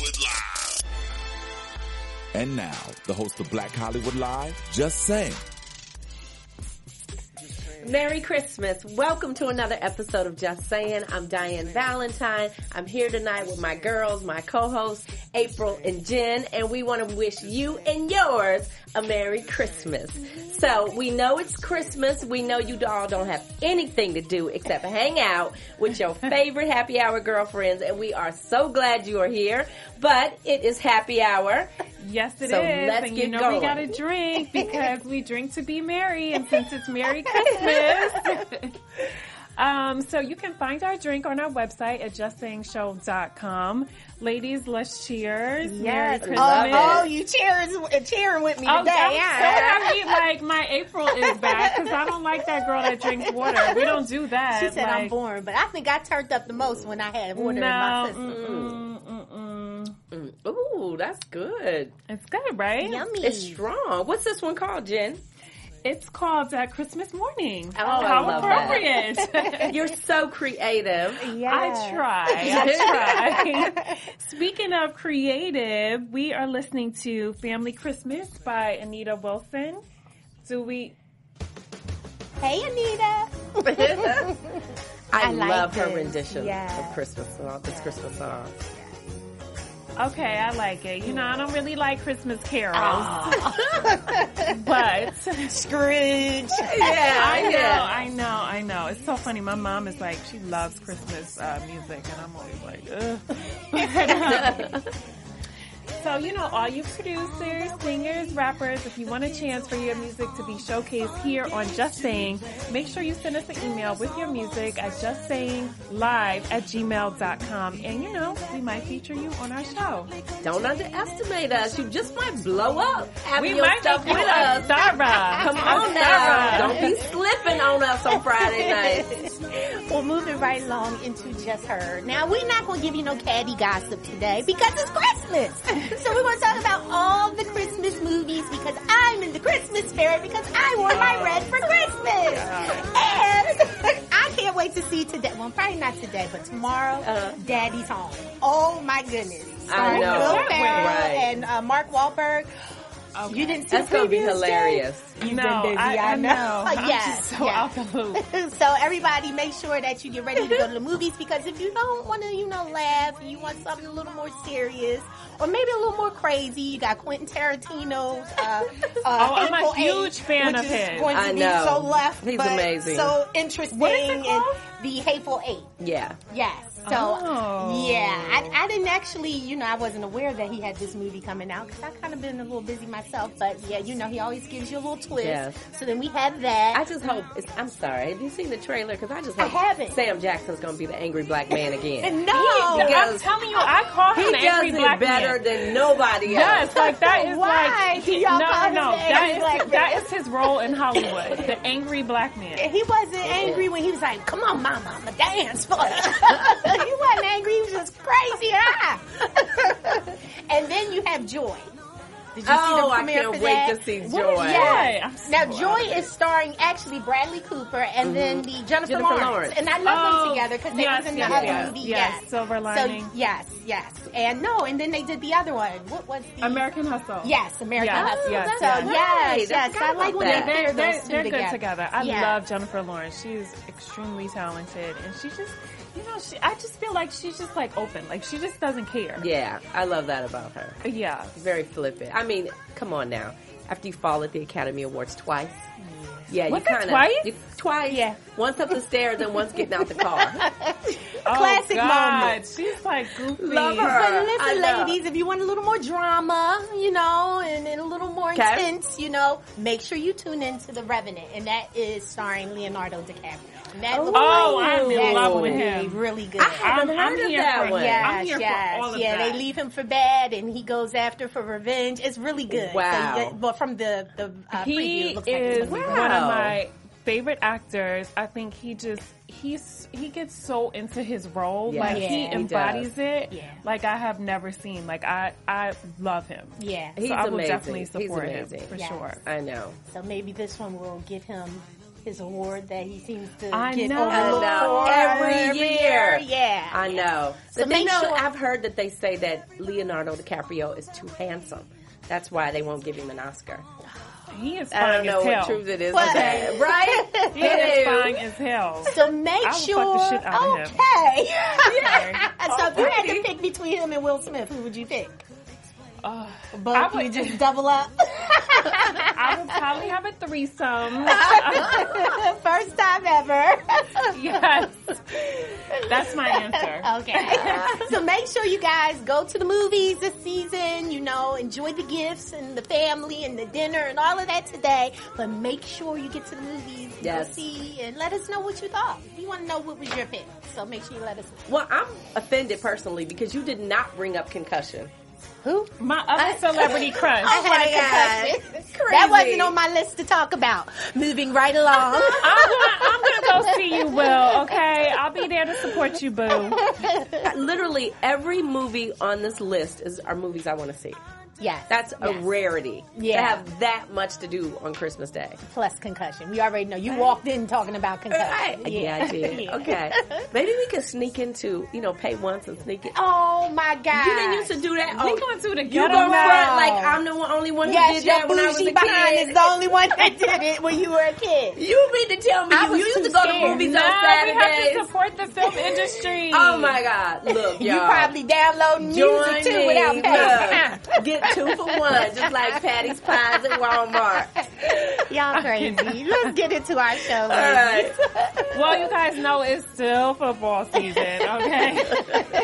Hollywood Live. And now, the host of Black Hollywood Live, Just Saying. Merry Christmas. Welcome to another episode of Just Saying. I'm Diane Valentine. I'm here tonight with my girls, my co-hosts, April and Jen, and we want to wish you and yours a Merry Christmas. So we know it's Christmas. We know you all don't have anything to do except hang out with your favorite happy hour girlfriends, and we are so glad you are here. But it is happy hour. Yes, it is. So let's and you know going. we gotta drink because we drink to be merry, and since it's Merry Christmas. um, so you can find our drink on our website at justsayingshow.com. Ladies, let's cheers. Yes, Merry love Christmas. it. Oh, you cheering, cheering with me Oh, today. I'm huh? so happy like my April is back because I don't like that girl that drinks water. We don't do that. She said I'm Like, boring, but I think I turned up the most when I had water in my system. mm-mm, mm-mm. Mm. Ooh, that's good. it's good, right? Yummy. It's strong. What's this one called, Jen? It's called uh, Christmas Morning. Oh, I How love that. appropriate. You're so creative. I try. I try. Speaking of creative, we are listening to Family Christmas by Anita Wilson. Do we? Hey, Anita. I, I like love her this. rendition Yeah. of Christmas song. This Christmas song. Okay, I like it. You know, I don't really like Christmas carols, but Scrooge. Yeah, I know, yeah. I know, I know. It's so funny. My mom is like, she loves Christmas uh, music, and I'm always like, ugh. So, you know, all you producers, singers, rappers, if you want a chance for your music to be showcased here on Just Saying, make sure you send us an email with your music at justsayinglive at gmail.com. And, you know, we might feature you on our show. Don't underestimate us. You just might blow up We might stuff make with us. star. Come on now. Don't be slipping on us on Friday nights. Well, moving right along into just her. Now, we're not going to give you no caddy gossip today because it's Christmas. So we're going to talk about all the Christmas movies because I'm in the Christmas spirit because I wore my red for Christmas. And I can't wait to see today. Well, probably not today, but tomorrow, Uh. Daddy's Home. Oh my goodness. I know. Will Right. Ferrell and uh, Mark Wahlberg. You didn't see That's gonna be previews, Jay? hilarious. You've no, been busy, I, I, I know. I'm yes, just so yes. out the loop. so everybody make sure that you get ready to go to the movies because if you don't want to, you know, laugh, you want something a little more serious or maybe a little more crazy, you got Quentin Tarantino's. Uh, uh, Oh, I'm a huge Eight, fan which of is his. Going to I be know. so left, He's but amazing. so interesting. What is it and called? the Hateful Eight. Yeah. Yes. So Oh. yeah, I, I didn't actually, you know, I wasn't aware that he had this movie coming out because I kind of been a little busy myself. But yeah, you know, he always gives you a little twist. Yes. So then we had that. I just hope. It's, I'm sorry. Have you seen the trailer? Because I just I hope haven't. Sam Jackson's going to be the angry black man again. no, I'm telling you, I call he him the does angry it black better man. than nobody else. Yes, like that is Why like y'all no, no, that black is that is his role in Hollywood, the angry black man. he wasn't angry when he was like, "Come on, mama, I'ma dance for you." he wasn't angry. He was just crazy. Ah. and then you have Joy. Did you see Oh, the I premiere can't for wait that? to see Joy. is Yeah. I'm so Now Joy is starring actually Bradley Cooper and then the Jennifer, Jennifer Lawrence. Lawrence. and I love Oh, them together because they yes, was in yes, the other yes, movie. yes, Yes, Silver Lining. So yes, yes, and no, and then they did the other one. What was the American Hustle. Yes, American Yes, Hustle. yes, so yes. yes, Right, yes, I I, like when that. they They're, pair they're, those 2 they're together. good together. I Yeah. love Jennifer Lawrence. She's extremely talented, and she just, you know, she. I just feel like she's just like open. Like she just doesn't care. Yeah, I love that about her. Yeah. Very flippant. I mean, come on now. After you fall at the Academy Awards twice. Mm. Yeah, Was you kind of twice? twice. Yeah. Once up the stairs and once getting out the car. Oh, oh, classic oh, God. moment. She's like goofy. Love her. But I listen, know. ladies, if you want a little more drama, you know, and, and a little more Okay. intense, you know, make sure you tune in to The Revenant, and that is starring Leonardo DiCaprio. That will Oh, be- I'm in that love with him. Really good. I haven't I'm- heard I'm of here that one. Yes, I'm here for yes, all of yeah. that. They leave him for bad, and he goes after for revenge. It's really good. Wow. So, but from the the uh, preview, he it looks like is it's gonna Wow. good. one of my favorite actors. I think he just he's he gets so into his role, Yeah. like Yeah, he he embodies it, Yeah. like I have never seen. Like I I love him. Yeah. He's so I will amazing. definitely He's support him amazing. for Yes. sure. I know. So maybe this one will give him his award that he seems to I get know. I know. for Every year. Yeah. I know. So the thing make sure- I've heard that they say that Leonardo DiCaprio is too handsome. That's why they won't give him an Oscar. He is I don't know as what truth it is. What? Okay. Right? He is fine as hell. So make I will fuck sure. the shit out of him. okay. Okay. so if you had to pick between him and Will Smith, who would you pick? Uh, Both I you just double up. I would probably have a threesome. First time ever. yes, that's my answer. Okay. so make sure you guys go to the movies this season, you know, enjoy the gifts and the family and the dinner and all of that today. But make sure you get to the movies and Yes. go see and let us know what you thought. We want to know what was your pick. So make sure you let us know. Well, I'm offended personally because you did not bring up concussion. Who? My other celebrity crush. Oh oh I had my God. That wasn't on my list to talk about. Moving right along. I'm gonna, I'm gonna go see you, Will. Okay, I'll be there to support you, boo. Literally every movie on this list is are movies I want to see. Yes. That's a yes. rarity to have that much to do on Christmas Day. plus concussion. We already know. You walked in talking about concussion. Right. Yeah, I did. Yeah. Okay. Maybe we could sneak into, you know, pay once and sneak it. Oh my god. You didn't used to do that. We Oh, going to the you ghetto go front like I'm the one, only one who Yes, did your that when I was a bougie behind kid. is the only one that did it when you were a kid. You mean to tell me I you used to go to scared. movies No, on we have to support the film industry. Oh my God! Look, y'all. You probably download Join music too me. without paying. Look, get two for one, just like Patti's Pies at Walmart. Y'all crazy. Let's get into our show. All right. Well, you guys know it's still football season, okay?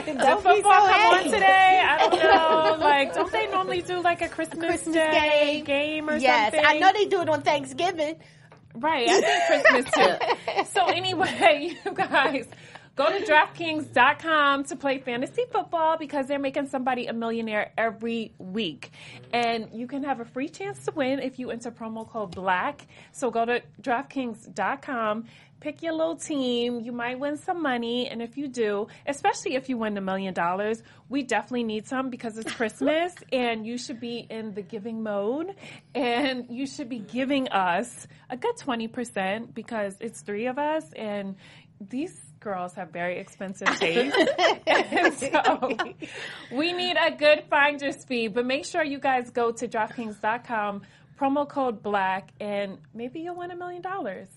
Did Don't be football so come on today? I don't know. Like, don't they normally do like a Christmas, Christmas Day game. game or Yes, something? Yes, I know they do it on Thanksgiving. Right, I think Christmas too. so anyway, you guys, go to DraftKings.com to play fantasy football because they're making somebody a millionaire every week. And you can have a free chance to win if you enter promo code BLACK. So go to DraftKings.com, pick your little team. You might win some money. And if you do, especially if you win a million dollars, we definitely need some because it's Christmas and you should be in the giving mode and you should be giving us a good 20% because it's three of us and these girls have very expensive taste. And so we need a good finder's fee, but make sure you guys go to DraftKings.com, promo code BLACK, and maybe you'll win a million dollars.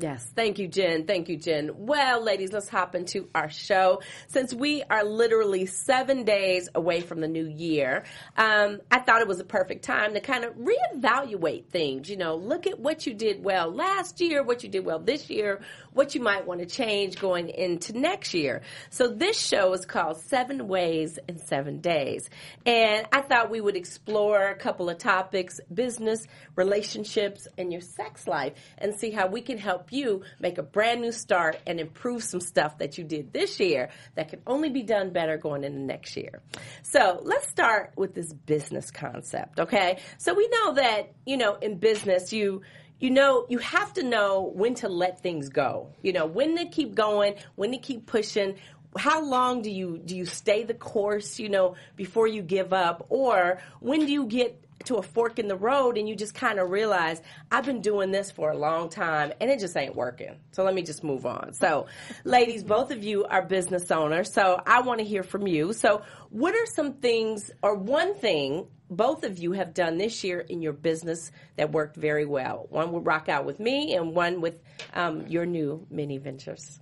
Yes, thank you, Jen. Thank you, Jen. Well, ladies, let's hop into our show. Since we are literally seven days away from the new year, um, I thought it was a perfect time to kind of reevaluate things. You know, look at what you did well last year, what you did well this year, what you might want to change going into next year. So this show is called Seven Ways in Seven Days. And I thought we would explore a couple of topics, business, relationships, and your sex life, and see how we can help you make a brand new start and improve some stuff that you did this year that can only be done better going into next year. So let's start with this business concept, okay? So we know that, you know, in business, you you know, you have to know when to let things go. You know, when to keep going, when to keep pushing. How long do you do you stay the course, you know, before you give up or when do you get to a fork in the road and you just kind of realize I've been doing this for a long time and it just ain't working. So let me just move on. So, ladies, both of you are business owners, so I want to hear from you. So, what are some things or one thing both of you have done this year in your business that worked very well? One would rock out with me and one with um, your new mini ventures.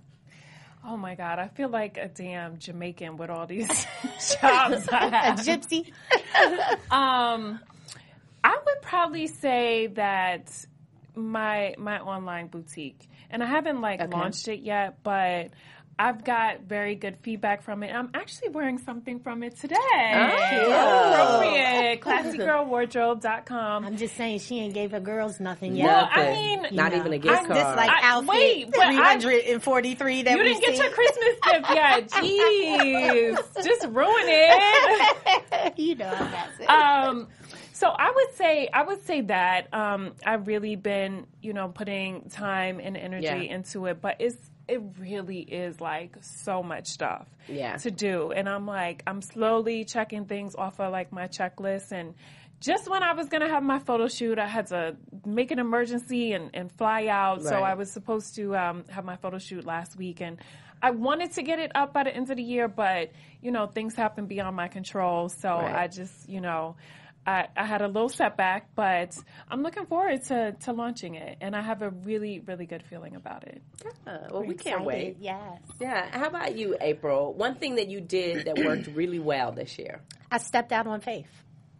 Oh my God, I feel like a damn Jamaican with all these jobs I A have. gypsy. Um, I would probably say that my my online boutique, and I haven't like launched it yet, but I've got very good feedback from it. I'm actually wearing something from it today. Oh. Appropriate. ClassyGirlWardrobe.com. I'm just saying she ain't gave her girls nothing yet. Well, I Nothing. mean, not you even a gift I'm card. This like I- outfit wait, but I- 343 that You we didn't get see. your Christmas gift yet. Jeez. Just ruin it. you know that's it. um, so I would say I would say that um, I've really been you know putting time and energy Yeah. into it, but it's it really is like so much stuff Yeah. to do, and I'm like I'm slowly checking things off of like my checklist and. Just when I was gonna have my photo shoot, I had to make an emergency and, and fly out. So I was supposed to um, have my photo shoot last week, and I wanted to get it up by the end of the year, but you know things happen beyond my control. So Right. I just you know I, I had a little setback, but I'm looking forward to, to launching it, and I have a really, really good feeling about it. Uh, well, we can't wait. Yes. Yeah. How about you, April? One thing that you did that worked really well this year. I stepped out on faith.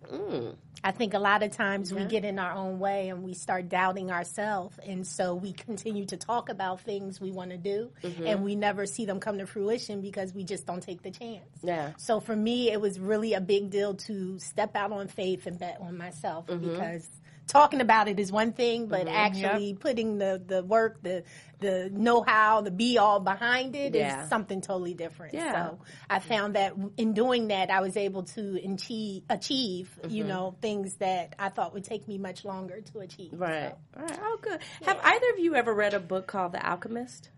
Mm. I think a lot of times we get in our own way and we start doubting ourselves. And so we continue to talk about things we want to do Mm-hmm. and we never see them come to fruition because we just don't take the chance. Yeah. So for me, it was really a big deal to step out on faith and bet on myself Mm-hmm. because talking about it is one thing, but actually putting the, the work, the the know how, the be all behind it is Yeah. something totally different. Yeah. So I found that in doing that, I was able to achieve, achieve you Mm-hmm. know, things that I thought would take me much longer to achieve. Right. So, All right. Oh, good. Have either of you ever read a book called The Alchemist?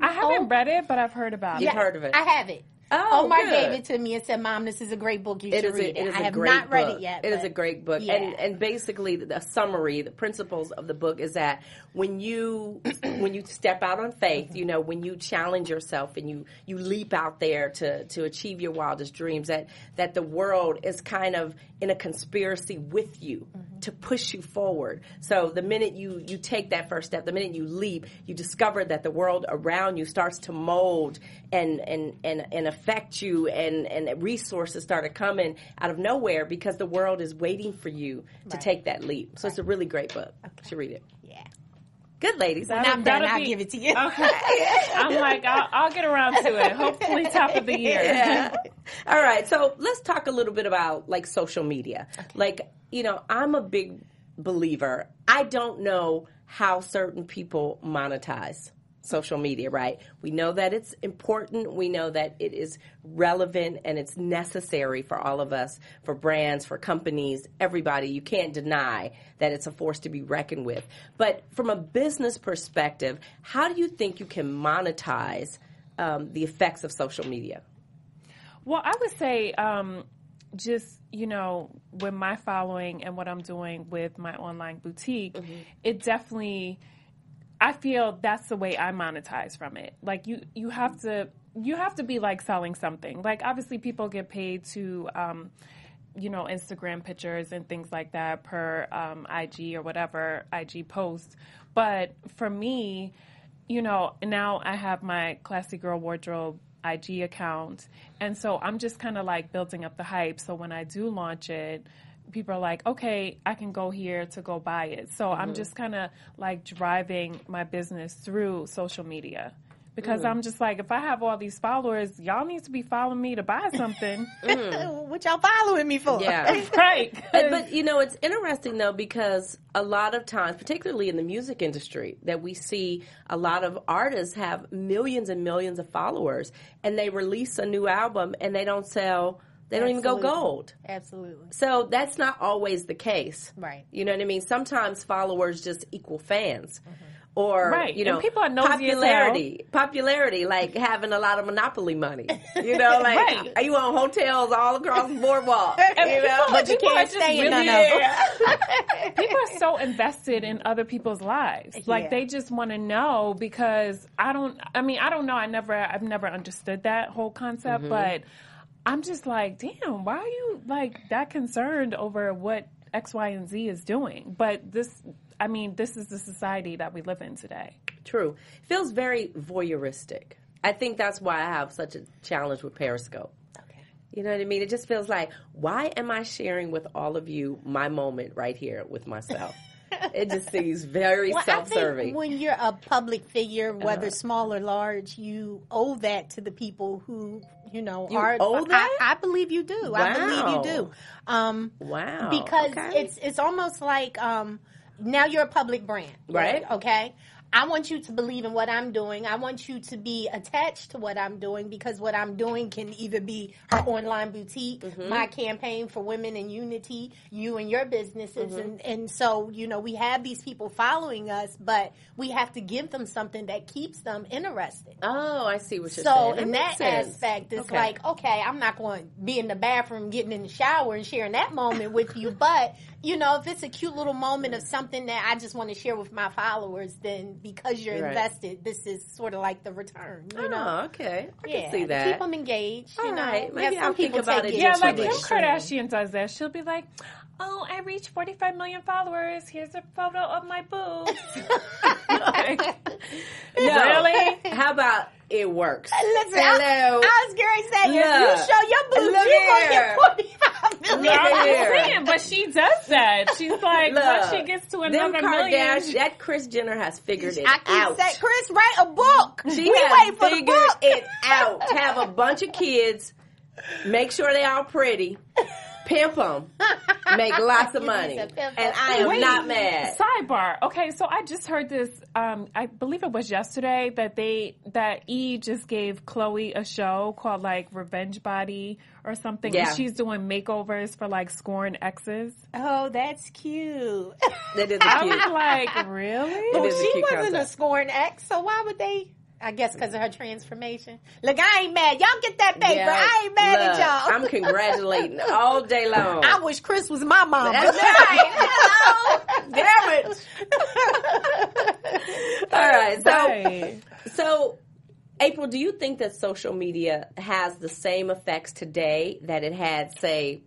I haven't Oh. read it, but I've heard about You've it. heard of it. I have it. Oh, oh Omar good. gave it to me and said, "Mom, this is a great book. You It should read a, it I have not read it yet. It is a great book, Yeah. and and basically the summary, the principles of the book is that when you when you step out on faith, you know, when you challenge yourself and you you leap out there to to achieve your wildest dreams, that that the world is kind of in a conspiracy with you mm-hmm. to push you forward. So the minute you you take that first step, the minute you leap, you discover that the world around you starts to mold and and and, and affect you and and resources started coming out of nowhere because the world is waiting for you to take that leap. So it's a really great book. You should read it. Yeah. Good ladies. When I'm done, that'll I'll be- give it to you. Okay. I'm like, I'll, I'll get around to it. Hopefully, top of the year. Yeah. All right. So let's talk a little bit about like social media. Like, you know, I'm a big believer. I don't know how certain people monetize social media, right? We know that it's important. We know that it is relevant and it's necessary for all of us, for brands, for companies, everybody. You can't deny that it's a force to be reckoned with. But from a business perspective, how do you think you can monetize um, the effects of social media? Well, I would say um, just, you know, with my following and what I'm doing with my online boutique, it definitely I feel that's the way I monetize from it. Like you you have to you have to be like selling something. Like obviously people get paid to um you know, Instagram pictures and things like that per um, IG or whatever IG post. But for me, you know, now I have my Classy Girl Wardrobe IG account. And so I'm just kind of like building up the hype. So when I do launch it, people are like, okay, I can go here to go buy it. So I'm mm-hmm. just kind of like driving my business through social media. Because mm. I'm just like, if I have all these followers, y'all need to be following me to buy something. Mm. what y'all following me for? Yeah. right. but, but you know it's interesting though because a lot of times particularly in the music industry that we see a lot of artists have millions and millions of followers and they release a new album and they don't sell they don't even go gold Absolutely. so that's not always the case Right. you know what i mean sometimes followers just equal fans mm-hmm. or Right. you And know people are nosy as popularity popularity like having a lot of monopoly money you know like Right. are you on hotels all across the boardwalk you know But you people are can't just stay in none of them. people are so invested in other people's lives. Like Yeah. they just want to know because I don't. I mean, I don't know. I never. I've never understood that whole concept, mm-hmm. but I'm just like, damn. Why are you like that concerned over what X, Y, and Z is doing? But this. I mean, this is the society that we live in today. True. Feels very voyeuristic. I think that's why I have such a challenge with Periscope. Okay. You know what I mean? It just feels like, why am I sharing with all of you my moment right here with myself? It just seems very Well, self-serving. think when you're a public figure, whether Uh-huh. small or large, you owe that to the people who you know You are. owe that? I, I believe you do. Wow. I believe you do. Um, wow. because okay. it's it's almost like um, now you're a public brand, Right. Okay. I want you to believe in what I'm doing. I want you to be attached to what I'm doing because what I'm doing can either be her online boutique, Mm-hmm. my campaign for women in unity, you and your businesses. Mm-hmm. And, and so, you know, we have these people following us, but we have to give them something that keeps them interested. Oh, I see what you're So saying. So, in that sense. aspect, it's Okay. like, okay, I'm not going to be in the bathroom, getting in the shower, and sharing that moment with you. But you know, if it's a cute little moment of something that I just want to share with my followers, then because you're Right. invested, this is sort of like the return. You know, Oh, okay. I yeah, can see that. keep them engaged. All you know, right, maybe Yeah, I'll some think about take it Yeah, like to Kim. Kardashian does that. She'll be like, "Oh, I reached 45 million followers. Here's a photo of my boobs." Like, No. Really? How about it works? Listen, Hello. I, I was going to say, if you show your boobs, Look you're going to here. get 45 million. Look I'm saying, but she does that. She's like, Look, once she gets to them another million, that Kris Jenner has figured it I keep out. saying, Kris, write a book. She we has wait for the figured book. it out. Have a bunch of kids, make sure they all pretty, pimp them, make lots of money, need to pimp and 'em. I am Wait. not mad. Sidebar. Okay, so I just heard this. Um, I believe it was yesterday that they that E just gave Khloé a show called like Revenge Body or something. Yeah. And she's doing makeovers for like scorn exes. Oh, that's cute. That is cute. I cute. was like, really? It is a she cute wasn't a scorn ex, so why would they? I guess because of her transformation. Look, I ain't mad. Y'all get that paper. Yeah, I ain't mad look, at y'all. I'm congratulating all day long. I wish Kris was my mom. That's right. Hello. Damn it. All right. So, so April, do you think that social media has the same effects today that it had, say,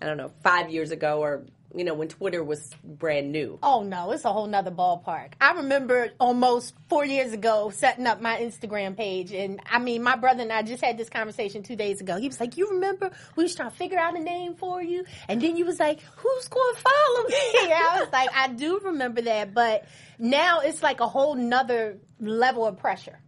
I don't know, five years ago, or you know, when Twitter was brand new? Oh no, it's a whole nother ballpark. I remember almost four years ago setting up my Instagram page, and I mean, my brother and I just had this conversation two days ago. He was like, "You remember we was trying to figure out a name for you, and then you was like, who's going to follow me?" I was like, "I do remember that," but now it's like a whole nother level of pressure.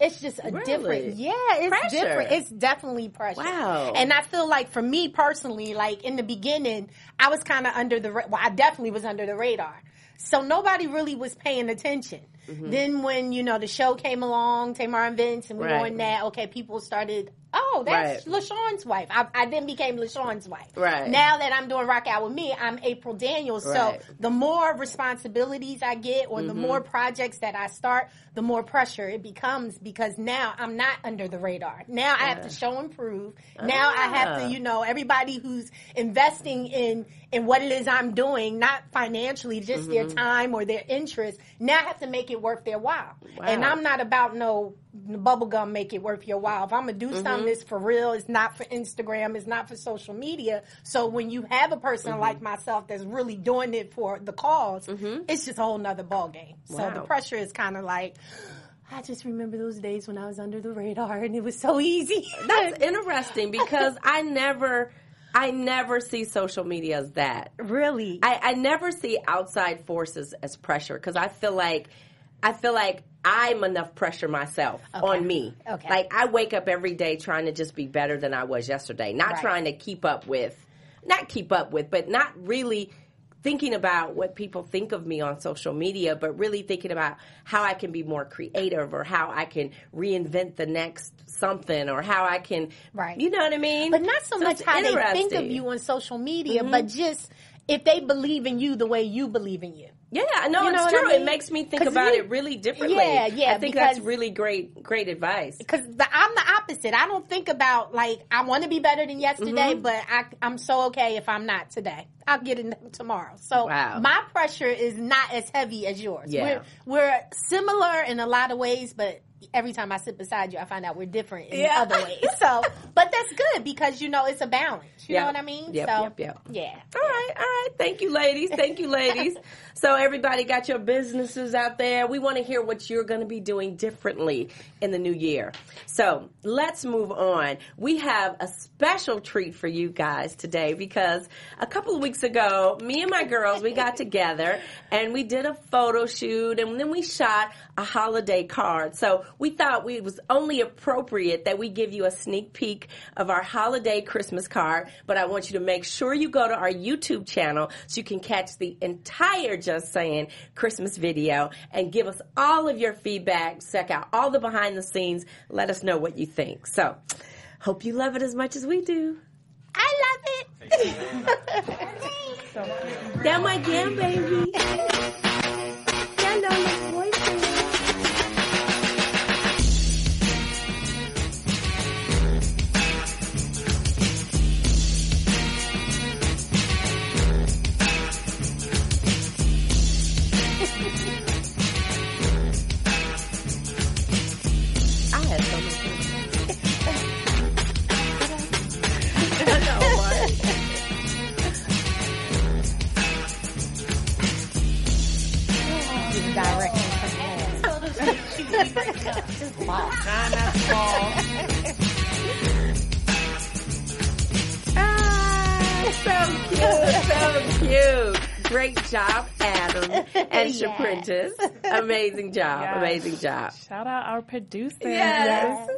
It's just a Really? different, yeah, it's Pressure. different. It's definitely pressure. Wow. And I feel like for me personally, like in the beginning, I was kind of under the, well, I definitely was under the radar. So nobody really was paying attention. Then when, you know, the show came along, Tamar and Vince, and we were Mm-hmm. On that, okay, people started, oh, that's Right. LaShawn's wife. I, I then became LaShawn's wife. Right. Now that I'm doing Rock Out With Me, I'm April Daniels. Right. So the more responsibilities I get or Mm-hmm. the more projects that I start, the more pressure it becomes because now I'm not under the radar. Now I have to show and prove. Now I have Ah. to, you know, everybody who's investing in in what it is I'm doing, not financially, just their Mm-hmm. time or their interest. Now I have to make it worth their while. And I'm not about no bubble gum make it worth your while. If I'm gonna do Mm-hmm. something that's for real, it's not for Instagram, it's not for social media. So when you have a person Mm-hmm. like myself that's really doing it for the because it's just a whole nother ball game. So the pressure is kind of like. I just remember those days when I was under the radar and it was so easy. That's interesting because I never, I never see social media as that. really. I, I never see outside forces as pressure because I feel like I feel like I'm enough pressure myself on me. Okay. Like I wake up every day trying to just be better than I was yesterday, not Right. trying to keep up with, not keep up with, but not really thinking about what people think of me on social media, but really thinking about how I can be more creative or how I can reinvent the next something or how I can, Right. You know what I mean? But not so, much how they think of. Mm-hmm. you on social media, but just if they believe in you the way you believe in you. Yeah, I know You know it's what I true. mean? It makes me think about it really differently. Yeah, yeah, I think that's really great, great advice. Because I'm the opposite. I don't think about like I want to be better than yesterday, Mm-hmm. but I, I'm so okay if I'm not today. I'll get it tomorrow. So Wow. my pressure is not as heavy as yours. Yeah. We're we're similar in a lot of ways, but every time I sit beside you, I find out we're different in Yeah. other ways. So, but that's good because you know it's a balance. You Yep. know what I mean? Yep, so, yep, yep. Yeah. All right, all right. Thank you, ladies. Thank you, ladies. so everybody got your businesses out there. We want to hear what you're going to be doing differently in the new year. So let's move on. We have a special treat for you guys today because a couple of weeks ago, me and my girls, we got together and we did a photo shoot and then we shot a holiday card. So we thought we, it was only appropriate that we give you a sneak peek of our holiday Christmas card. But I want you to make sure you go to our YouTube channel so you can catch the entire Just Saying Christmas video and give us all of your feedback. Check out all the behind the scenes. Let us know what you think. So, hope you love it as much as we do. I love it. That my jam, baby. Hello, Ah, so cute, so cute. Great job, Adam and Yes. Shaprentis. Amazing job, Yes. amazing job. Shout out our producers. Yes.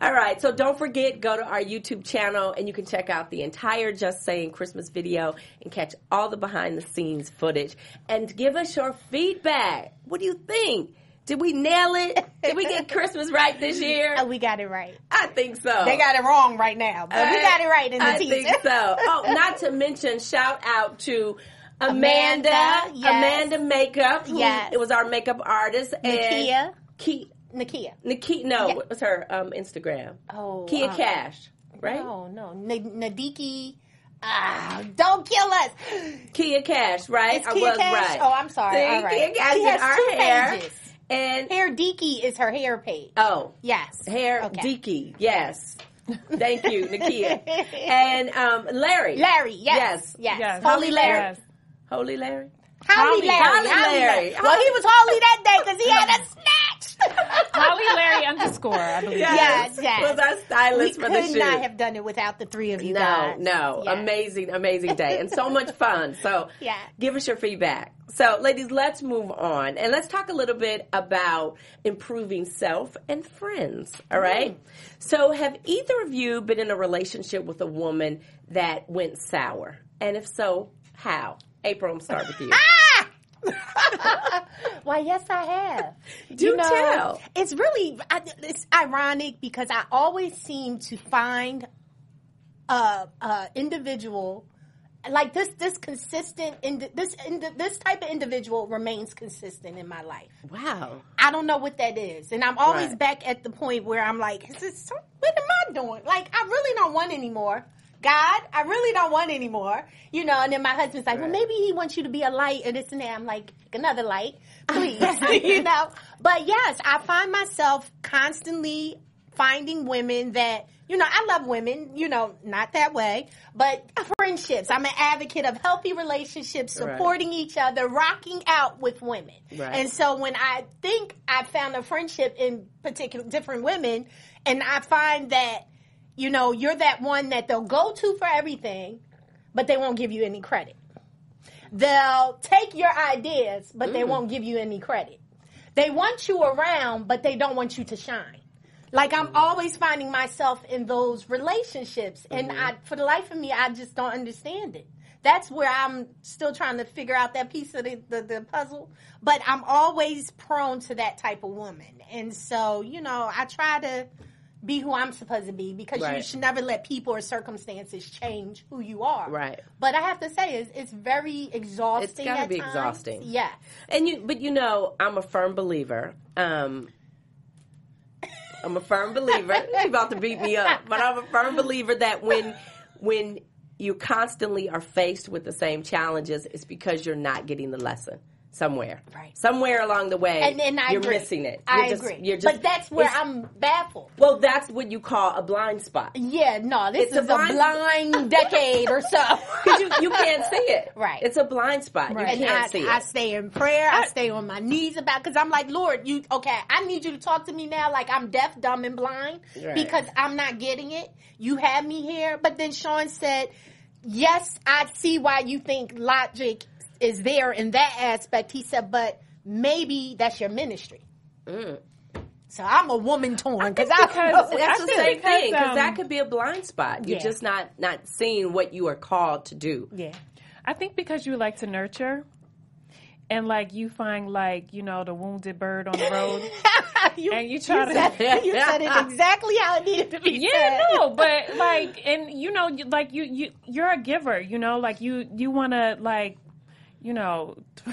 All right. So don't forget, go to our YouTube channel and you can check out the entire Just Saying Christmas video and catch all the behind the scenes footage and give us your feedback. What do you think? Did we nail it? Did we get Christmas right this year? Oh, we got it right. I think so. They got it wrong right now, but we got it right in the I teaser. think so. Oh, not to mention, shout out to Amanda, Amanda, yes. Amanda Makeup. Who, Yes. It was our makeup artist. Nakia. And Ki, Nakia. Nikki, no, Yeah. what was her um, Instagram? Oh, Kia um, Cash, right? No, no. N- Nadiki. Ah, don't kill us. Kia Cash, right? It's I Kia was Cash? right. Oh, I'm sorry. See, All right. Kia Cash She in has our two hair. pages. And Hair Deaky is her hair page. oh, Yes. hair Okay. Deaky, yes. Thank you, Nakia. and um, Larry. Larry, yes. Yes. Yes. Yes. Holy Larry. Yes. Holy Larry. Holly Holly- Larry. Holly Holly Larry. Well, he was Holly that day because he had us snatched. Holly Larry underscore, I believe. Yes, yes. Was our We for the could shoot. not have done it without the three of you No, guys. no. Yes. Amazing, amazing day. And so much fun. So Yeah. give us your feedback. So ladies, let's move on and let's talk a little bit about improving self and friends. All right. Mm. So have either of you been in a relationship with a woman that went sour? And if so, how? April, I'm starting with you. Ah! Why, yes, I have. Do you tell. It's really it's ironic because I always seem to find a, a individual like this. This consistent indi- this indi- this type of individual remains consistent in my life. Wow. I don't know what that is, and I'm always Right. back at the point where I'm like, is this what am I doing? Like, I really don't want anymore. God, I really don't want anymore. You know, and then my husband's like, well, maybe he wants you to be a light and this and that. I'm like, another light, please. you know, but yes, I find myself constantly finding women that, you know, I love women, you know, not that way, but friendships. I'm an advocate of healthy relationships, Right. supporting each other, rocking out with women. Right. And so when I think I found a friendship in particular different women, and I find that, you know, you're that one that they'll go to for everything, but they won't give you any credit. They'll take your ideas, but they mm. won't give you any credit. They want you around, but they don't want you to shine. Like I'm mm-hmm. always finding myself in those relationships, and mm-hmm. I, for the life of me, I just don't understand it. That's where I'm still trying to figure out that piece of the, the, the puzzle. But I'm always prone to that type of woman, and so you know, I try to be who I'm supposed to be because you should never let people or circumstances change who you are. Right. But I have to say, it's, it's very exhausting. It's gotta be times. exhausting. Yeah. And you, but you know, I'm a firm believer. Um, I'm a firm believer. She's about to beat me up, but I'm a firm believer that when when you constantly are faced with the same challenges, it's because you're not getting the lesson. Somewhere. Right. Somewhere along the way, And then I you're agree. missing it. I You're just- agree. You're just, but that's where I'm baffled. Well, that's what you call a blind spot. Yeah, no, this It's is a blind, blind- decade or so. Because you, you can't see it. Right. It's a blind spot. You and can't I, see I it. stay in prayer. I stay on my knees about because I'm like, Lord, you okay? I need you to talk to me now, like I'm deaf, dumb, and blind Right. because I'm not getting it. You have me here, but then Sean said, "Yes, I see why you think logic is there in that aspect." He said, "But maybe that's your ministry." So I'm a woman torn because I, because- That's I the same because, thing because that um, could be a blind spot. You're Yeah. just not not seeing what you are called to do. yeah. I think because you like to nurture, and like you find like you know the wounded bird on the road. you, And you try to- said, you said it exactly how it needed to be Yeah, said. no, but like, and you know, like you, you, you're a giver. You know, like you, you want to like, you know,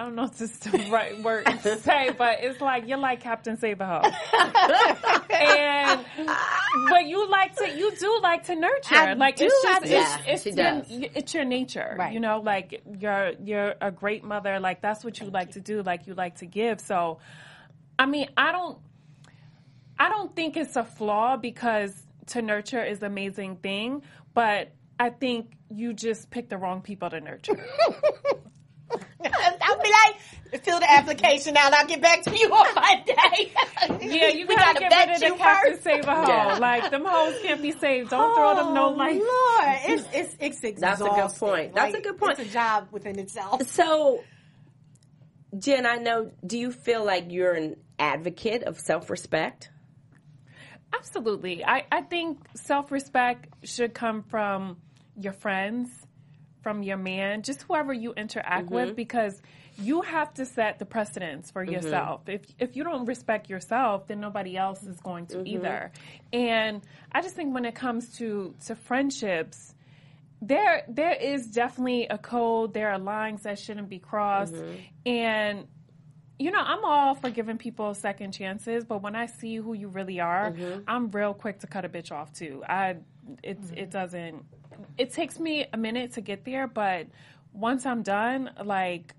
I don't know if this is the right word to say, but it's like you're like Captain Save a Ho, and but you like to, you do like to nurture. I like do, it's just, do. it's, Yeah, it's she your, does. it's your nature. Right. You know, like you're you're a great mother. Like that's what you like to do. Like you like to give. So, I mean, I don't. I don't think it's a flaw because to nurture is an amazing thing, but I think you just picked the wrong people to nurture. I'll be like, fill the application out. I'll get back to you on Monday. Yeah, you we gotta, gotta get rid of the you Captain first. Save a Ho. Yeah. Like them hoes can't be saved. Don't throw them no Oh, life. Lord, it's it's it's exhausting. That's a good point. That's a good point. It's a job within itself. So, Jen, I know. Do you feel like you're an advocate of self respect? Absolutely. I, I think self respect should come from your friends, from your man, just whoever you interact Mm-hmm. with, because you have to set the precedence for yourself. If if you don't respect yourself, then nobody else is going to Mm-hmm. either. And I just think when it comes to to friendships, there there is definitely a code. There are lines that shouldn't be crossed, and you know, I'm all for giving people second chances, but when I see who you really are, I'm real quick to cut a bitch off too. I it it doesn't it takes me a minute to get there, but once I'm done, like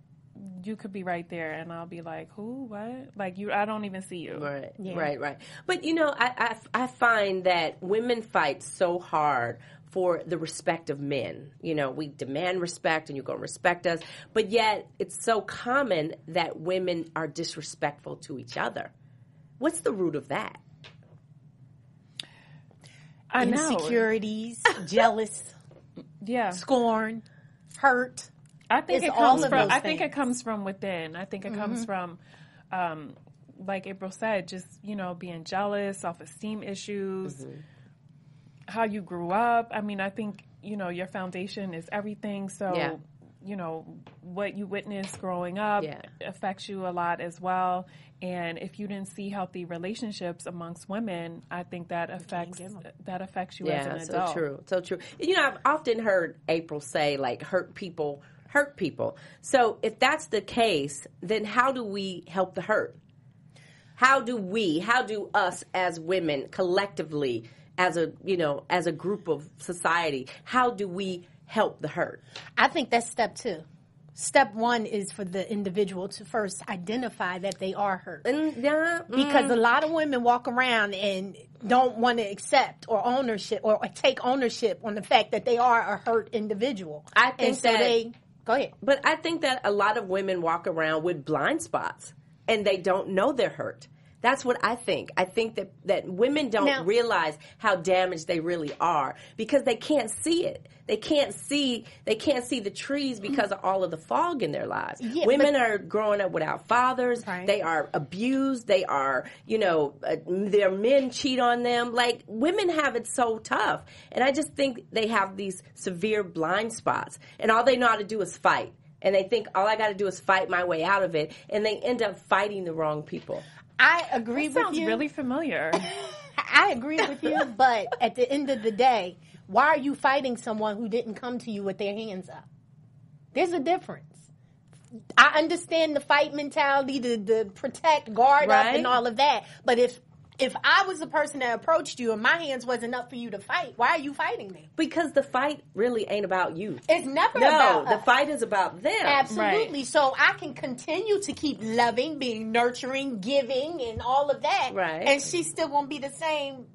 you could be right there and I'll be like, "Who? What?" Like you I don't even see you. Right, right, right. But you know, I, I I find that women fight so hard for the respect of men. You know, we demand respect, and you're going to respect us. But yet, it's so common that women are disrespectful to each other. What's the root of that? I know. Insecurities, jealous, Yeah. scorn, hurt. I think It's it comes from. I think it comes from within. I think it comes from, um, like April said, just you know being jealous, self esteem issues, how you grew up. I mean, I think you know your foundation is everything. So. Yeah. You know what you witnessed growing up Yeah. affects you a lot as well, and if you didn't see healthy relationships amongst women, I think that affects that affects you as Yeah, an so true, so true. You know, I've often heard April say like, "Hurt people hurt people." So if that's the case, then how do we help the hurt? How do we? How do us as women collectively, as a you know, as a group of society, how do we help the hurt? I think that's step two. Step one is for the individual to first identify that they are hurt. Mm, because a lot of women walk around and don't want to accept or ownership or take ownership on the fact that they are a hurt individual. I think so that- they go ahead. But I think that a lot of women walk around with blind spots and they don't know they're hurt. That's what I think. I think that, that women don't Now- realize how damaged they really are because they can't see it. They can't see they can't see the trees because of all of the fog in their lives. Yeah, women but- are growing up without fathers. Right. They are abused. They are, you know, uh, their men cheat on them. Like women have it so tough. And I just think they have these severe blind spots. And all they know how to do is fight. And they think all I got to do is fight my way out of it. And they end up fighting the wrong people. I agree with Sounds you. really familiar. I agree with you, but at the end of the day, why are you fighting someone who didn't come to you with their hands up? There's a difference. I understand the fight mentality, the, the protect, guard up, and all of that. But if if I was the person that approached you and my hands wasn't up for you to fight, why are you fighting me? Because the fight really ain't about you. It's never No, about the us. fight is about them. Absolutely. So I can continue to keep loving, being nurturing, giving, and all of that. Right. And she's still gonna be the same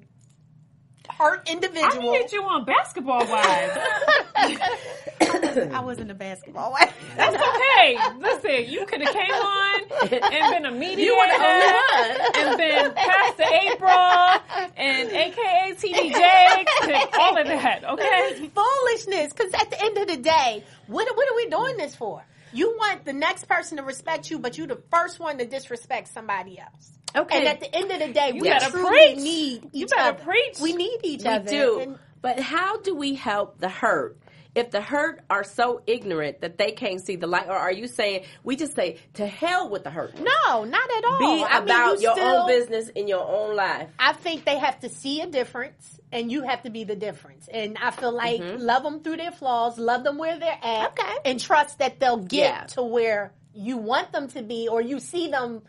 hurt individual. I individual. can get you on basketball wives. I wasn't a basketball wife. That's okay. Listen, you could have came on and been a mediator You were the only one. and been Pastor April and AKA TD Jakes and all of that. Okay. Foolishness. Because at the end of the day, what, what are we doing this for? You want the next person to respect you, but you're the first one to disrespect somebody else. Okay. And at the end of the day, we truly preach. need each You better other. preach. We need each We other. do. And- But how do we help the hurt? If the hurt are so ignorant that they can't see the light, or are you saying we just say to hell with the hurt? no, not at all. Be I mean, about you your still- own business in your own life. I think they have to see a difference, and you have to be the difference. And I feel like love them through their flaws, love them where they're at, Mm-hmm. Okay. and trust that they'll get Yeah. to where you want them to be, or you see them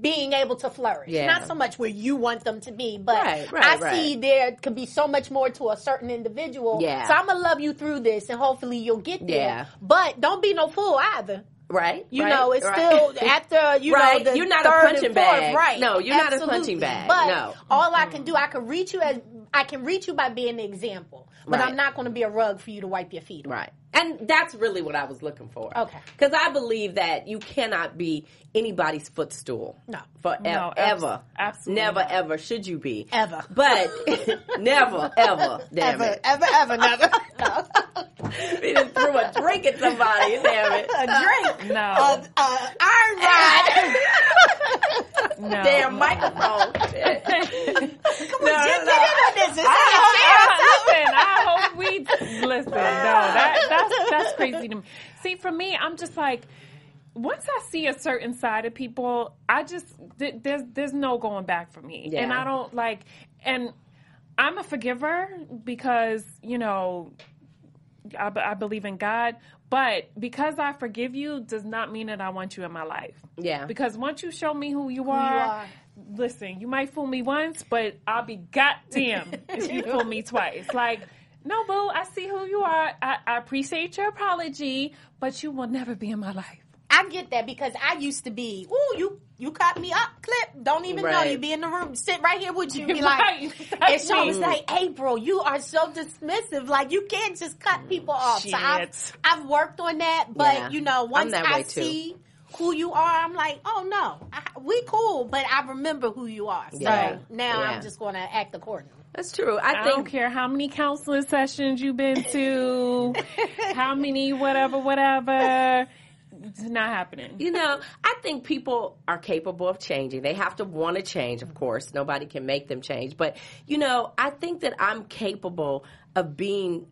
being able to flourish. Yeah. Not so much where you want them to be, but Right, right, I right. see there could be so much more to a certain individual. Yeah. So I'm gonna love you through this, and hopefully you'll get there. Yeah. But don't be no fool either. Right? You know, it's still after you know the You're not a third punching and fourth, bag. right? No, you're not a punching bag. But No. all I can do, I can reach you as I can reach you by being an example, but. I'm not going to be a rug for you to wipe your feet on. Right. And that's really what I was looking for. Okay. Because I believe that you cannot be anybody's footstool. No. For No, ever. absolutely Never, not. ever should you be. Ever. But never, ever. Damn Ever, it. ever, ever, never. No. He just threw a drink at somebody. Damn it. a drink. No. A, a iron rod. No. Damn microphone. Shit. Come on, No, no. get in on this. It's I, like a I, listen, I hope we listen. No, that that's that's crazy to me. See, for me, I'm just like, once I see a certain side of people, I just th- there's there's no going back for me, and I don't like, and I'm a forgiver because you know I, I believe in God, but because I forgive you does not mean that I want you in my life. Yeah. Because once you show me who you are, are. listen, you might fool me once, but I'll be goddamn if you fool me twice. Like, no, boo, I see who you are. I, I appreciate your apology, but you will never be in my life. I get that because I used to be, ooh, you you caught me up, clip. Don't even know Right. you be in the room, sit right here with you, be Right. like, That's and so I was like, April, you are so dismissive. Like you can't just cut people off. So I've, I've worked on that, but Yeah. you know, once I too. see who you are, I'm like, oh no, I, we cool, but I remember who you are. So Yeah. now Yeah. I'm just going to act accordingly. That's true. I, I think don't care how many counseling sessions you've been to, how many whatever, whatever. It's not happening. You know, I think people are capable of changing. They have to want to change, of course. Nobody can make them change. But, you know, I think that I'm capable of being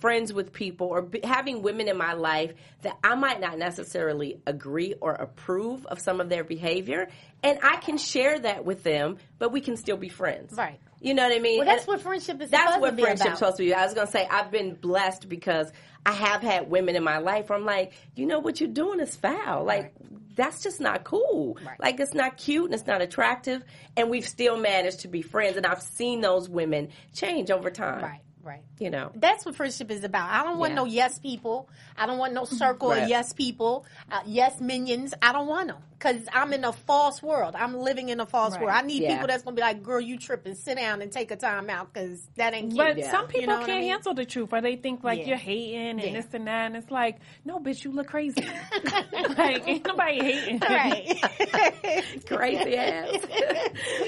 friends with people or be, having women in my life that I might not necessarily agree or approve of some of their behavior. And I can share that with them, but we can still be friends. Right. You know what I mean? Well, that's And- what friendship is that's supposed what to be friendship's supposed to be. I was gonna say I've been blessed because I have had women in my life where I'm like, you know what you're doing is foul. Like that's just not cool. Right. Like it's not cute and it's not attractive. And we've still managed to be friends. And I've seen those women change over time. Right, right. You know. That's what friendship is about. I don't want Yeah. no yes people. I don't want no circle Right. of yes people, uh, yes minions. I don't want them because I'm in a false world. I'm living in a false Right. world. I need Yeah. people that's gonna be like, "Girl, you tripping? Sit down and take a time out because that ain't cute." But Yeah. some You people know can't I mean? handle the truth, or they think like Yeah. you're hating and Yeah. this and that. And it's like, no, bitch, you look crazy. like, ain't nobody hating. right. Crazy ass.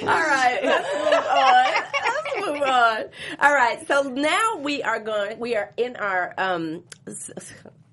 All right, let's move on. Move on. All right, so now we are going. We are in our. um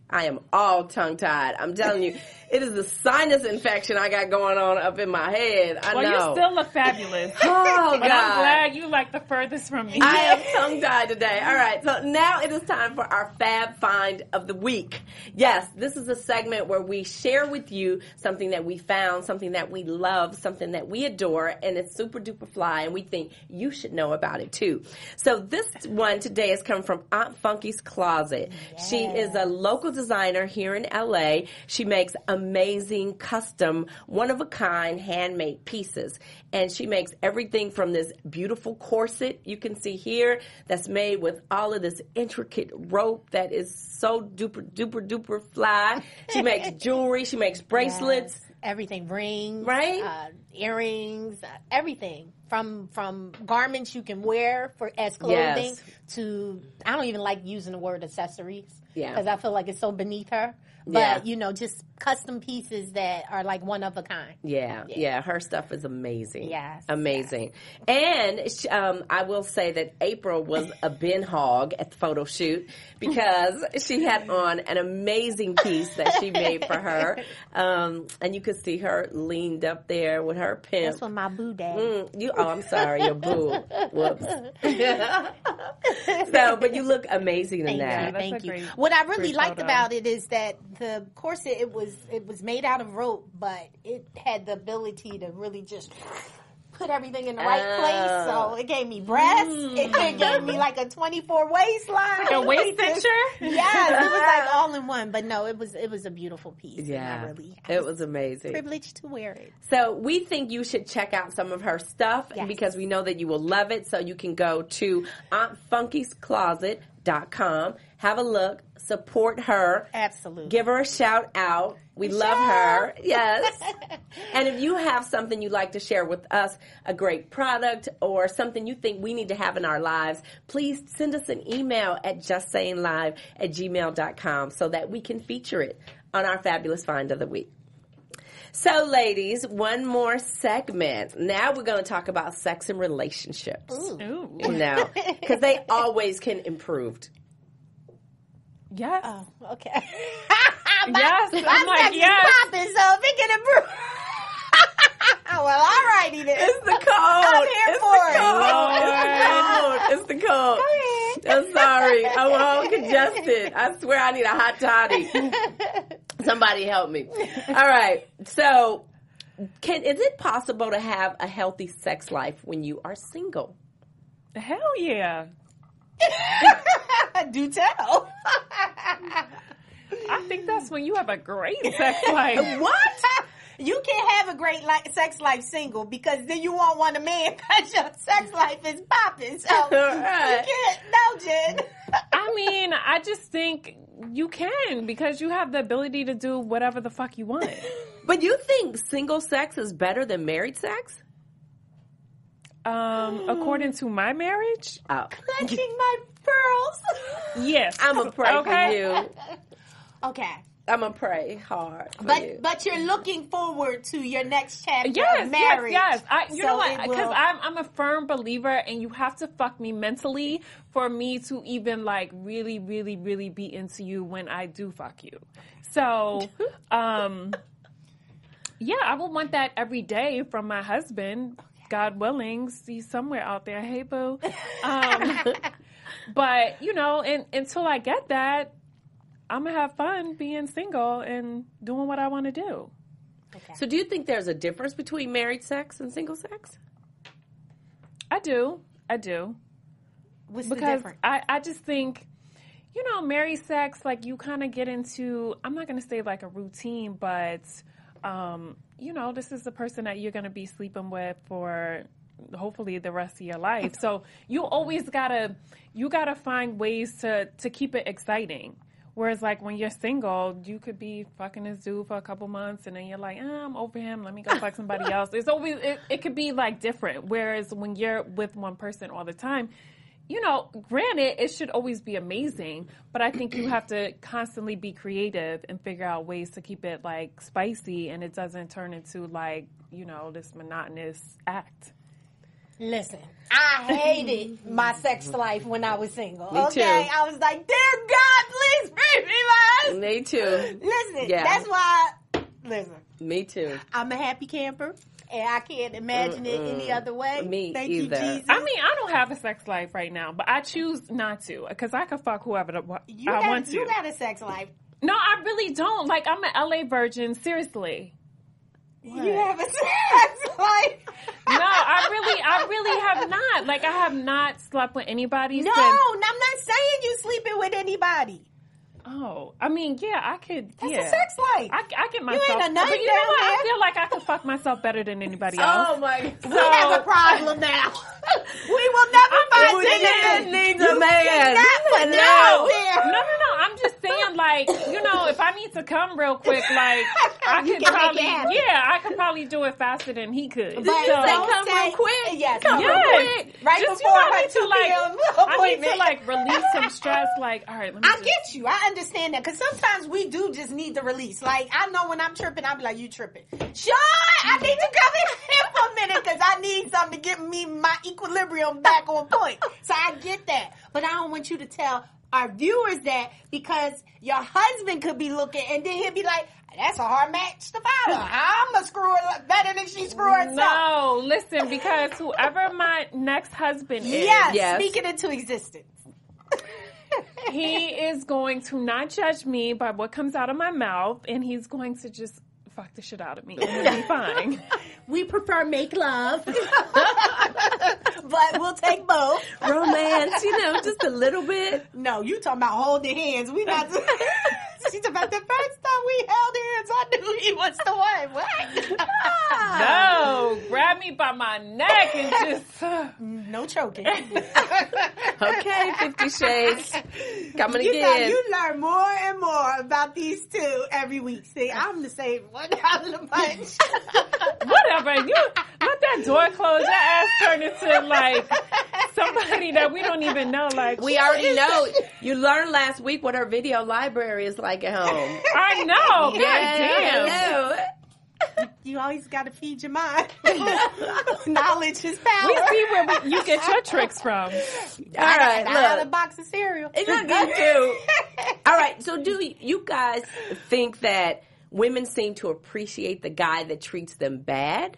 I am all tongue tied. I'm telling you, it is the sinus infection I got going on up in my head. I well, know. you still look fabulous. oh But God. I'm glad you like the furthest from me. I am tongue tied today. All right, so now it is time for our Fab Find of the Week. Yes, this is a segment where we share with you something that we found, something that we love, something that we adore, and it's super duper fly, and we think you should know about it too. So this one today is coming from Aunt Funky's Closet. She is a local designer here in LA. She makes amazing, custom, one of a kind, handmade pieces. And she makes everything from this beautiful corset you can see here that's made with all of this intricate rope that is so duper, duper, duper fly. She makes jewelry, she makes bracelets. Yes, everything rings, Right? Uh, earrings, uh, everything from from garments you can wear for as clothing Yes. to I don't even like using the word accessories Yeah. because I feel like it's so beneath her. But Yeah. you know, just custom pieces that are like one of a kind. Yeah, yeah, her stuff is amazing. Yes, amazing. And um, I will say that April was a bin hog at the photo shoot because she had on an amazing piece that she made for her, um, and you could see her leaned up there with her pimp. That's what my boo dad. Mm, you, oh, I'm sorry, your boo. Whoops. so, but you look amazing in Thank that. you, thank you. great- What I really liked photo. about it is that the corset it was it was made out of rope, but it had the ability to really just put everything in the right Oh. place. So it gave me breasts. Hmm. It gave me like a twenty four waistline, Like a waist cincher? Yes, it was like all in one. But no, it was it was a beautiful piece. and Yeah, really it was amazing. privileged to wear it. So we think you should check out some of her stuff Yes. because we know that you will love it. So you can go to auntfunky'scloset.com, have a look, support her, Absolutely. give her a shout out. We love her. Yes. and if you have something you'd like to share with us, a great product or something you think we need to have in our lives, please send us an email at justsayinglive at gmail.com so that we can feature it on our fabulous find of the week. So, ladies, one more segment. Now we're going to talk about sex and relationships. Ooh. Now, because they always can improve. Yes. Oh, okay. Yes, My I'm like, sex yes. popping, so if it can improve. well, alrighty then. It's the code. I'm here it's for the code. It's the code. It's the code. I'm sorry. I'm all congested. I swear I need a hot toddy. Somebody help me. All right. So, can is it possible to have a healthy sex life when you are single? Hell yeah. Do tell. I think that's when you have a great sex life. what? You can't have a great li- sex life single because then you won't want a man because your sex life is popping. So Right. you can't. No, Jen. I mean, I just think you can because you have the ability to do whatever the fuck you want. But you think single sex is better than married sex? Um, according to my marriage, Oh. Clutching my pearls. yes. I'm gonna pray Okay. for you. Okay. I'm gonna pray hard. For But you. but you're looking forward to your next chapter Yes, of yes, marriage. yes. I, you So know what? Because will- I'm, I'm a firm believer, and you have to fuck me mentally for me to even like really, really, really be into you when I do fuck you. So, um, yeah, I will want that every day from my husband. God willing, see somewhere out there. Hey, boo. Um, but you know, and, until I get that, I'm gonna have fun being single and doing what I want to do. Okay. So, do you think there's a difference between married sex and single sex? I do. I do. What's the Because difference? I, I just think, you know, married sex, like you kind of get into, I'm not going to say like a routine, but, um, you know, this is the person that you're going to be sleeping with for hopefully the rest of your life. so you always gotta, you gotta find ways to, to keep it exciting. Whereas, like when you're single, you could be fucking this dude for a couple months, and then you're like, ah, "I'm over him. Let me go fuck somebody else." It's always it, it could be like different. Whereas when you're with one person all the time, you know, granted, it should always be amazing, but I think you have to constantly be creative and figure out ways to keep it like spicy, and it doesn't turn into like you know this monotonous act. Listen, I hated my sex life when I was single. Me okay, too. I was like, "Dear God, please free me, my. Me too. Listen, Yeah. that's why. Listen, Me too. I'm a happy camper, and I can't imagine it any uh, uh, other way. Me Thank either. you, Jesus. I mean, I don't have a sex life right now, but I choose not to because I can fuck whoever the, you I got, want to. you got a sex life. no, I really don't. Like, I'm an LA virgin. Seriously. You have a sex life. No, I really, I really have not. Like, I have not slept with anybody No, since. I'm not saying you sleeping with anybody. Oh, I mean, yeah, I could. That's yeah. a sex life. I, I get ain't myself. a nut but you know what? I feel like I could fuck myself better than anybody oh else. Oh my we have a problem now. we will never find Who Jen. needs a man? Not No, no, no, no. I'm just saying, like, you know, if I need to come real quick, like, I could probably, yeah, I could probably do it faster than he could. But So- say come real quick? Yes, Come real Yes. Right Just, before you know, I her need to 2 like, p.m. I need to appointment. like release some stress. Like, all right, let me. I just- get you. I understand that because sometimes we do just need the release. Like I know when I'm tripping, I'll be like, "You tripping? Sure, I need to come in here for a minute because I need something to get me my equilibrium back on point." So I get that, but I don't want you to tell our viewers that because your husband could be looking and then he'll be like, "That's a hard match to follow. I'm gonna screw her better than she screw herself." No, listen, because whoever my next husband is, Yes, Yes. speak it into existence. he is going to not judge me by what comes out of my mouth, and he's going to just fuck the shit out of me. And it'll be fine. We prefer make love, but we'll take both. Romance, you know, just a little bit. No, you talking about holding hands. We not. She's about the first time we held hands. I knew he was the one. What? No, grab me by my neck and just. no choking. Okay, Fifty Shades coming You, know, again. you learn more and more about these two every week. See, I'm the same one out of the bunch. Whatever. You let that door close. Your ass turn into like somebody that we don't even know. Like we already know. You learned last week what our video library is like at home. I know. God Yeah, damn. hello. you always got to feed your mind. Knowledge is power. We see where we, you get your tricks from. All I right, got, I got a box of cereal. It's not good too. All right, so do you guys think that women seem to appreciate the guy that treats them bad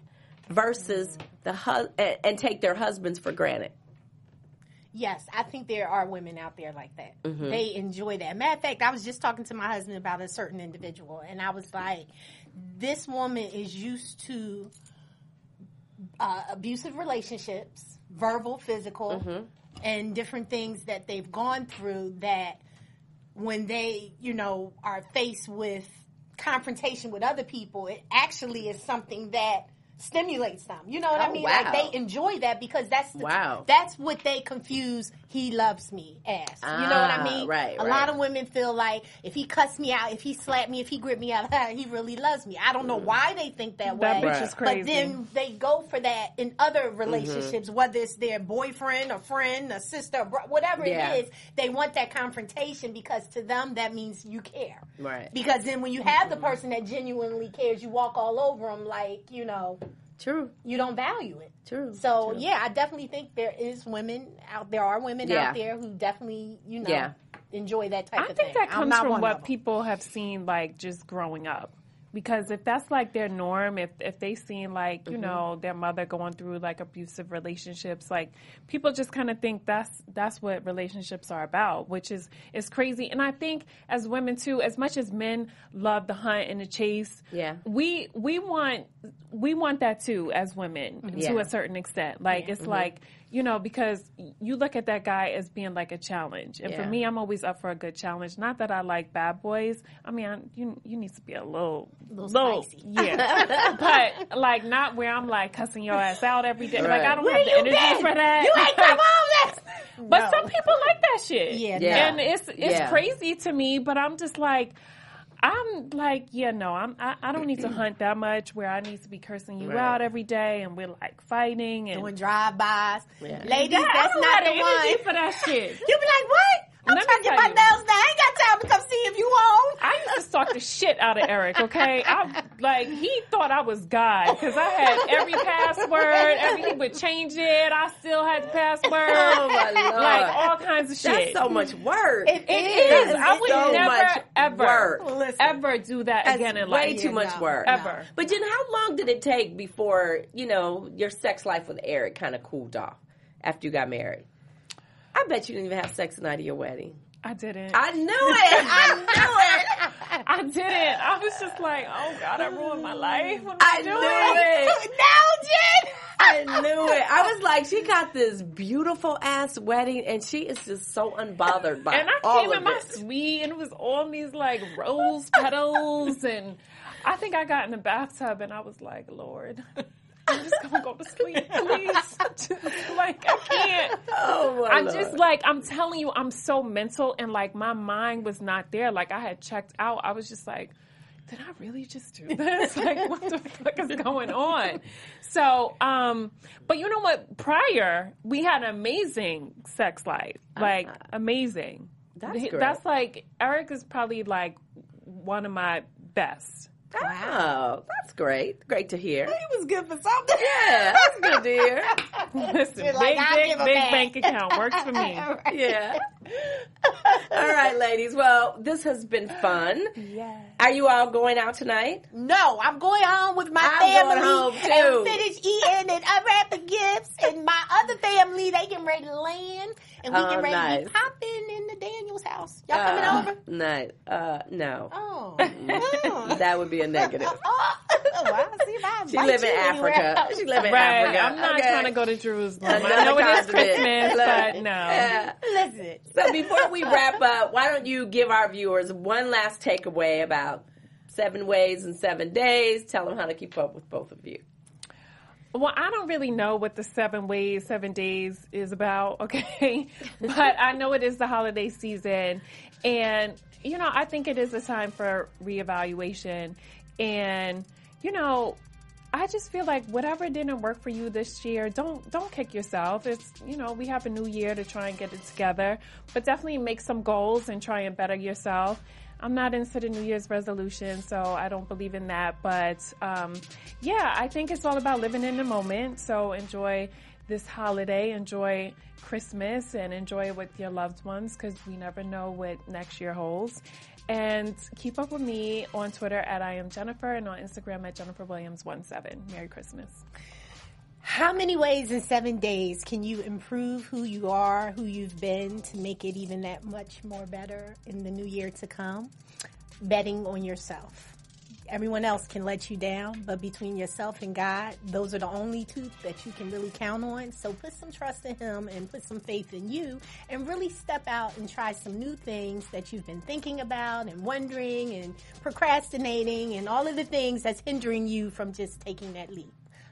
versus the hu- and, and take their husbands for granted? Yes, I think there are women out there like that. Mm-hmm. They enjoy that. Matter of fact, I was just talking to my husband about a certain individual, and I was like, this woman is used to uh, abusive relationships, verbal, physical, Mm-hmm. and different things that they've gone through that when they, you know, are faced with confrontation with other people, it actually is something that stimulates them. You know what I Oh, mean? wow. Like they enjoy that because that's the, Wow. that's what they confuse he loves me as. you know what I Ah, mean? right, A right. lot of women feel like if he cussed me out, if he slapped me, if he gripped me out, he really loves me. I don't know why they think that, That way. bitch is crazy. But then they go for that in other Mm-hmm. relationships, whether it's their boyfriend, a friend, a sister, a bro- whatever Yeah. it is. They want that confrontation because to them that means you care. Right. Because then when you have the person that genuinely cares, you walk all over them like you know True. you don't value it. True. So True. yeah, I definitely think there is women out there are women Yeah. out there who definitely you know Yeah. enjoy that type I of think thing. that I'm comes from what people have seen, like just growing up. Because if that's like their norm, if if they seen like Mm-hmm. you know their mother going through like abusive relationships, like people just kind of think that's that's what relationships are about, which is is crazy. And I think as women too, as much as men love the hunt and the chase, Yeah. we we want we want that too as women Mm-hmm. to a certain extent. Like it's like you know because you look at that guy as being like a challenge, and for me, I'm always up for a good challenge. Not that I like bad boys. I mean, I, you you need to be a little Little spicy. yeah, but like not where I'm like cussing your ass out every day. Like I don't Where have the energy been? for that. You ain't come home. That's But No. some people like that shit. Yeah, Yeah. and it's it's Yeah. crazy to me. But I'm just like. I'm like, yeah, no, I'm, I, I don't need to hunt that much where I need to be cursing you Right. out every day and we're like fighting and doing drive-bys. Yeah. Ladies, That- I that's don't not have the the one. for that shit. You be like, what? I'm Let me trying to get my you. nails done. I ain't got time to come see if you home. I used to stalk the shit out of Eric. Okay, I like he thought I was God because I had every password. Every he would change it. I still had the password. Oh my lord. Like all kinds of shit. That's so much work. It It is. That I would so never, ever, work. Listen. ever do that That's again in life. way too much no, work. no. Ever. But then, how long did it take before you know your sex life with Eric kind of cooled off after you got married? I bet you didn't even have sex the night of your wedding. I didn't. I knew it. I knew it. I didn't. I was just like, oh God, I ruined my life. What am I I, knew doing? it. no, Jen. I knew it. I was like, she got this beautiful ass wedding, and she is just so unbothered by And I all came in my it. suite and it was all these like rose petals and I think I got in the bathtub and I was like, Lord, I'm just gonna go to sleep, please. Just, like I can't. Oh my I'm Lord. just like I'm telling you, I'm so mental and like my mind was not there. Like I had checked out. I was just like, did I really just do this? Like what the fuck is going on? So, um, but you know what? Prior, we had an amazing sex life. Like amazing. That's great. That's like Eric is probably like one of my best. Oh, that's great. Great to hear. He was good for something. Yeah, that's good to hear. Listen, You're like, big, I'll big, big that. bank account works for me. Yeah. All right, ladies. Well, this has been fun. Yes. Are you all going out tonight? No, I'm going home with my I'm family going home, too. and finish eating and unwrapping gifts. And my other family, they getting ready to land, and we Oh, getting ready to nice. be popping in the Daniels house. Y'all coming Uh, over? No. Uh, no. Oh, oh. That would be a negative. Oh, well, see She invite live in you anywhere Africa. She live in Right. Africa. I'm not okay? trying to go to Jerusalem. Another I know it is. Christmas, but no. yeah. Listen, So before we wrap up, why don't you give our viewers one last takeaway about seven ways in seven days? Tell them how to keep up with both of you. Well, I don't really know what the seven ways, seven days is about, okay? but I know it is the holiday season. And, you know, I think it is a time for reevaluation. And, you know, I just feel like whatever didn't work for you this year, don't don't kick yourself. It's you know, we have a new year to try and get it together. But definitely make some goals and try and better yourself. I'm not into the New Year's resolution, so I don't believe in that. But um, yeah, I think it's all about living in the moment. So enjoy this holiday, enjoy Christmas, and enjoy it with your loved ones because we never know what next year holds. And keep up with me on Twitter at I am Jennifer and on Instagram at Jennifer Williams 17. Merry Christmas. How many ways in seven days can you improve who you are, who you've been, to make it even that much more better in the new year to come? Betting on yourself. Everyone else can let you down, but between yourself and God, those are the only two that you can really count on. So put some trust in Him and put some faith in you and really step out and try some new things that you've been thinking about and wondering and procrastinating and all of the things that's hindering you from just taking that leap.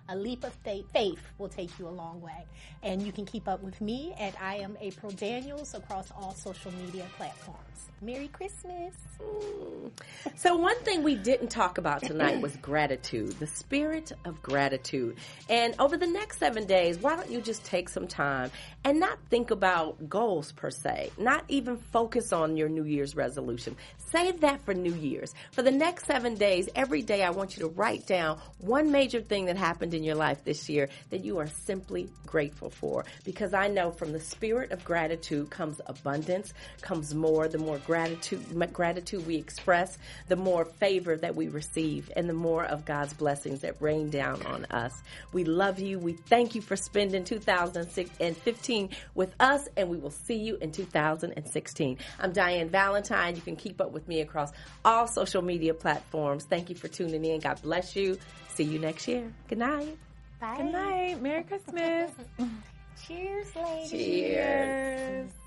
A leap of faith, faith will take you a long way. And you can keep up with me at I am April Daniels across all social media platforms. Merry Christmas. Mm. So one thing we didn't talk about tonight was gratitude, the spirit of gratitude. And over the next seven days, why don't you just take some time and not think about goals per se, not even focus on your New Year's resolution. Save that for New Year's. For the next seven days, every day I want you to write down one major thing that happened in your life this year that you are simply grateful for. Because I know from the spirit of gratitude comes abundance, comes more. The more gratitude, gratitude we express, the more favor that we receive, and the more of God's blessings that rain down on us. We love you. We thank you for spending 2015 with us, and we will see you in 2016. I'm Diane Valentine. You can keep up with me across all social media platforms. Thank you for tuning in. God bless you. See you next year. Good night. Bye. Good night. Merry Christmas. Cheers, ladies. Cheers.